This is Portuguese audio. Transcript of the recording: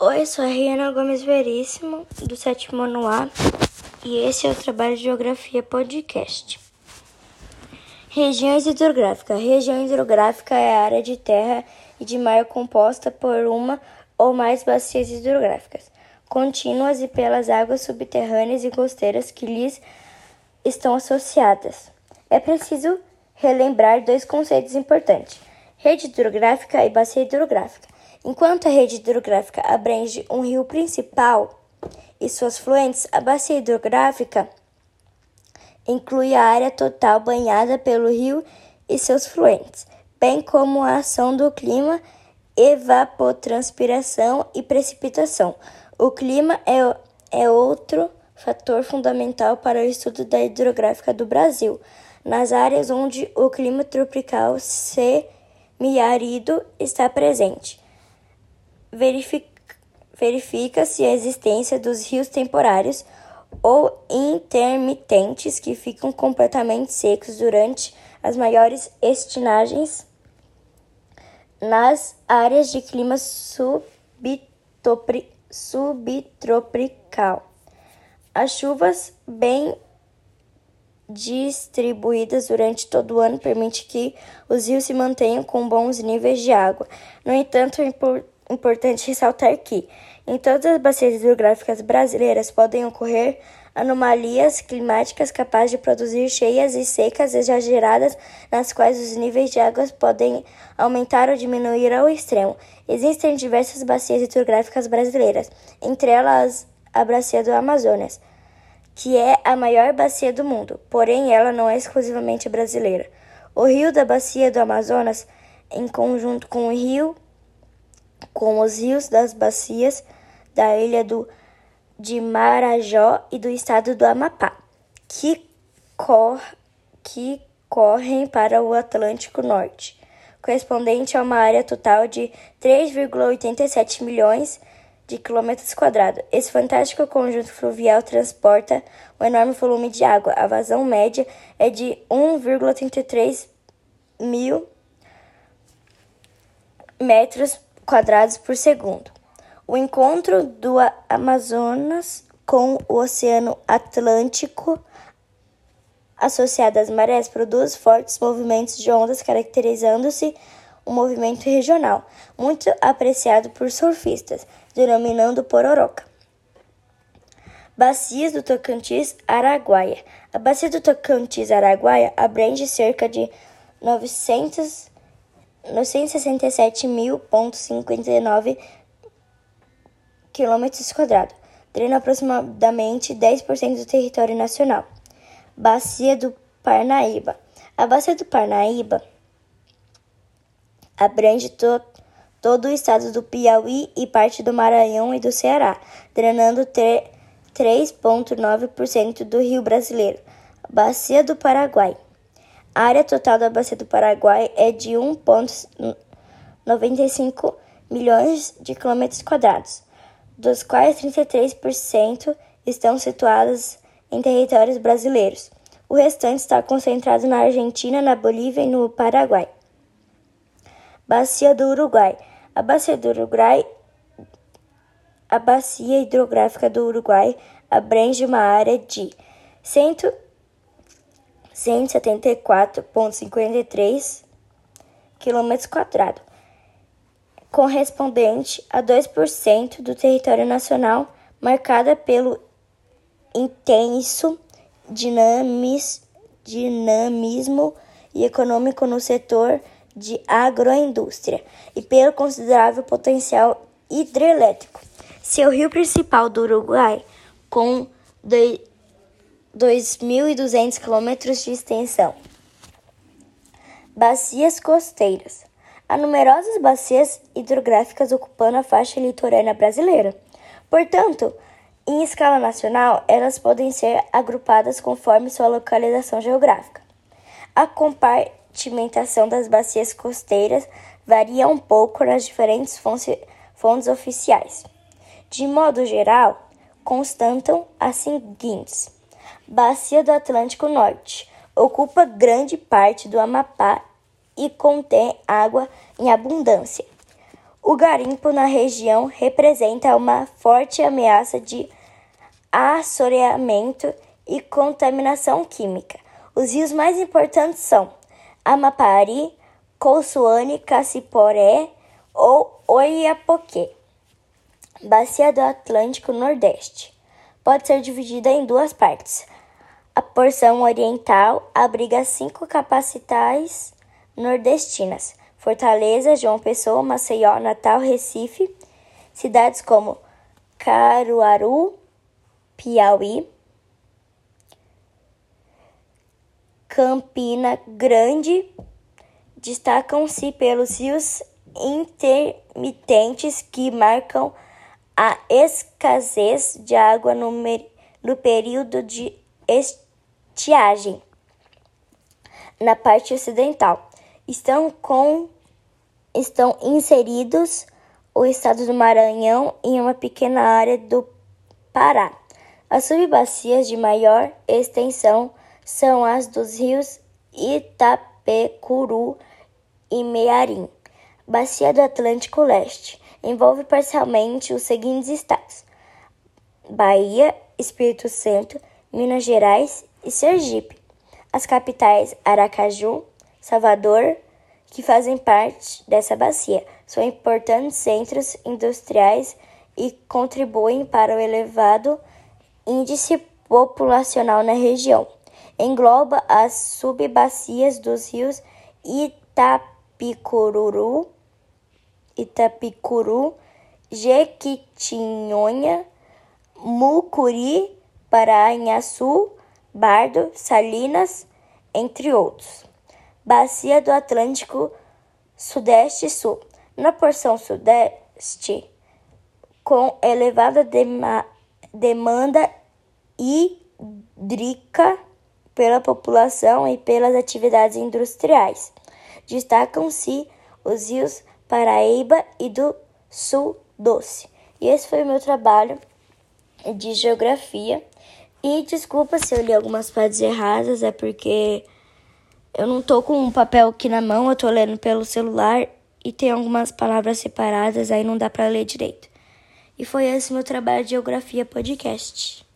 Oi, sou a Riana Gomes Veríssimo, do sétimo ano A, e esse é o Trabalho de Geografia Podcast. Regiões hidrográficas. Região hidrográfica é a área de terra e de mar composta por uma ou mais bacias hidrográficas, contínuas e pelas águas subterrâneas e costeiras que lhes estão associadas. É preciso relembrar dois conceitos importantes: rede hidrográfica e bacia hidrográfica. Enquanto a rede hidrográfica abrange um rio principal e suas fluentes, a bacia hidrográfica inclui a área total banhada pelo rio e seus fluentes, bem como a ação do clima, evapotranspiração e precipitação. O clima é, é outro fator fundamental para o estudo da hidrográfica do Brasil. Nas áreas onde o clima tropical semiárido está presente verifica-se a existência dos rios temporários ou intermitentes que ficam completamente secos durante as maiores estiagens nas áreas de clima subtropical. As chuvas bem distribuídas durante todo o ano permitem que os rios se mantenham com bons níveis de água. No entanto, é importante importante ressaltar que, em todas as bacias hidrográficas brasileiras, podem ocorrer anomalias climáticas capazes de produzir cheias e secas exageradas, nas quais os níveis de águas podem aumentar ou diminuir ao extremo. Existem diversas bacias hidrográficas brasileiras, entre elas a Bacia do Amazonas, que é a maior bacia do mundo, porém ela não é exclusivamente brasileira. O rio da Bacia do Amazonas, em conjunto com o rio com os rios das bacias da ilha do, de Marajó e do estado do Amapá, que, cor, que correm para o Atlântico Norte, correspondente a uma área total de 3,87 milhões de quilômetros quadrados. Esse fantástico conjunto fluvial transporta um enorme volume de água. A vazão média é de 1,33 mil metros quadrados por segundo. O encontro do Amazonas com o Oceano Atlântico associado às marés produz fortes movimentos de ondas, caracterizando-se um movimento regional, muito apreciado por surfistas, denominando pororoca. Bacias do Tocantins Araguaia. A bacia do Tocantins Araguaia abrange cerca de 900 967.059 km quadrados, drena aproximadamente 10% do território nacional. Bacia do Parnaíba. A Bacia do Parnaíba abrange to todo o estado do Piauí e parte do Maranhão e do Ceará, drenando 3,9% do rio brasileiro. Bacia do Paraguai. A área total da Bacia do Paraguai é de 1,95 milhões de quilômetros quadrados, dos quais 33% estão situados em territórios brasileiros. O restante está concentrado na Argentina, na Bolívia e no Paraguai. Bacia do Uruguai. A bacia do Uruguai, a bacia hidrográfica do Uruguai abrange uma área de 100 174,53 km, correspondente a 2% do território nacional, marcada pelo intenso dinamis, dinamismo econômico no setor de agroindústria e pelo considerável potencial hidrelétrico. Seu rio principal do Uruguai, com 2.200 quilômetros de extensão. Bacias costeiras. Há numerosas bacias hidrográficas ocupando a faixa litorânea brasileira. Portanto, em escala nacional, elas podem ser agrupadas conforme sua localização geográfica. A compartimentação das bacias costeiras varia um pouco nas diferentes fontes oficiais. De modo geral, constatam as seguintes: Bacia do Atlântico Norte. Ocupa grande parte do Amapá e contém água em abundância. O garimpo na região representa uma forte ameaça de assoreamento e contaminação química. Os rios mais importantes são Amapari, Colsuane, Caciporé ou Oiapoque. Bacia do Atlântico Nordeste. Pode ser dividida em duas partes. A porção oriental abriga cinco capacitais nordestinas: Fortaleza, João Pessoa, Maceió, Natal, Recife, cidades como Caruaru, Piauí, Campina Grande, destacam-se pelos rios intermitentes que marcam a escassez de água no, no período de estiagem. Na parte ocidental estão, com, estão inseridos o estado do Maranhão e uma pequena área do Pará. As subbacias de maior extensão são as dos rios Itapecuru e Mearim. Bacia do Atlântico Leste envolve parcialmente os seguintes estados: Bahia, Espírito Santo, Minas Gerais e Sergipe. As capitais Aracaju, Salvador, que fazem parte dessa bacia, são importantes centros industriais e contribuem para o elevado índice populacional na região. Engloba as subbacias dos rios Itapicururu, Itapicuru, Jequitinhonha, Mucuri, Paranhaçu, Bardo, Salinas, entre outros. Bacia do Atlântico Sudeste e Sul. Na porção sudeste, com elevada dema demanda hídrica pela população e pelas atividades industriais. Destacam-se os rios Paraíba e do Sul Doce. E esse foi o meu trabalho de geografia. E desculpa se eu li algumas partes erradas, é porque eu não tô com um papel aqui na mão, eu tô lendo pelo celular e tem algumas palavras separadas, aí não dá para ler direito. E foi esse meu trabalho de geografia podcast.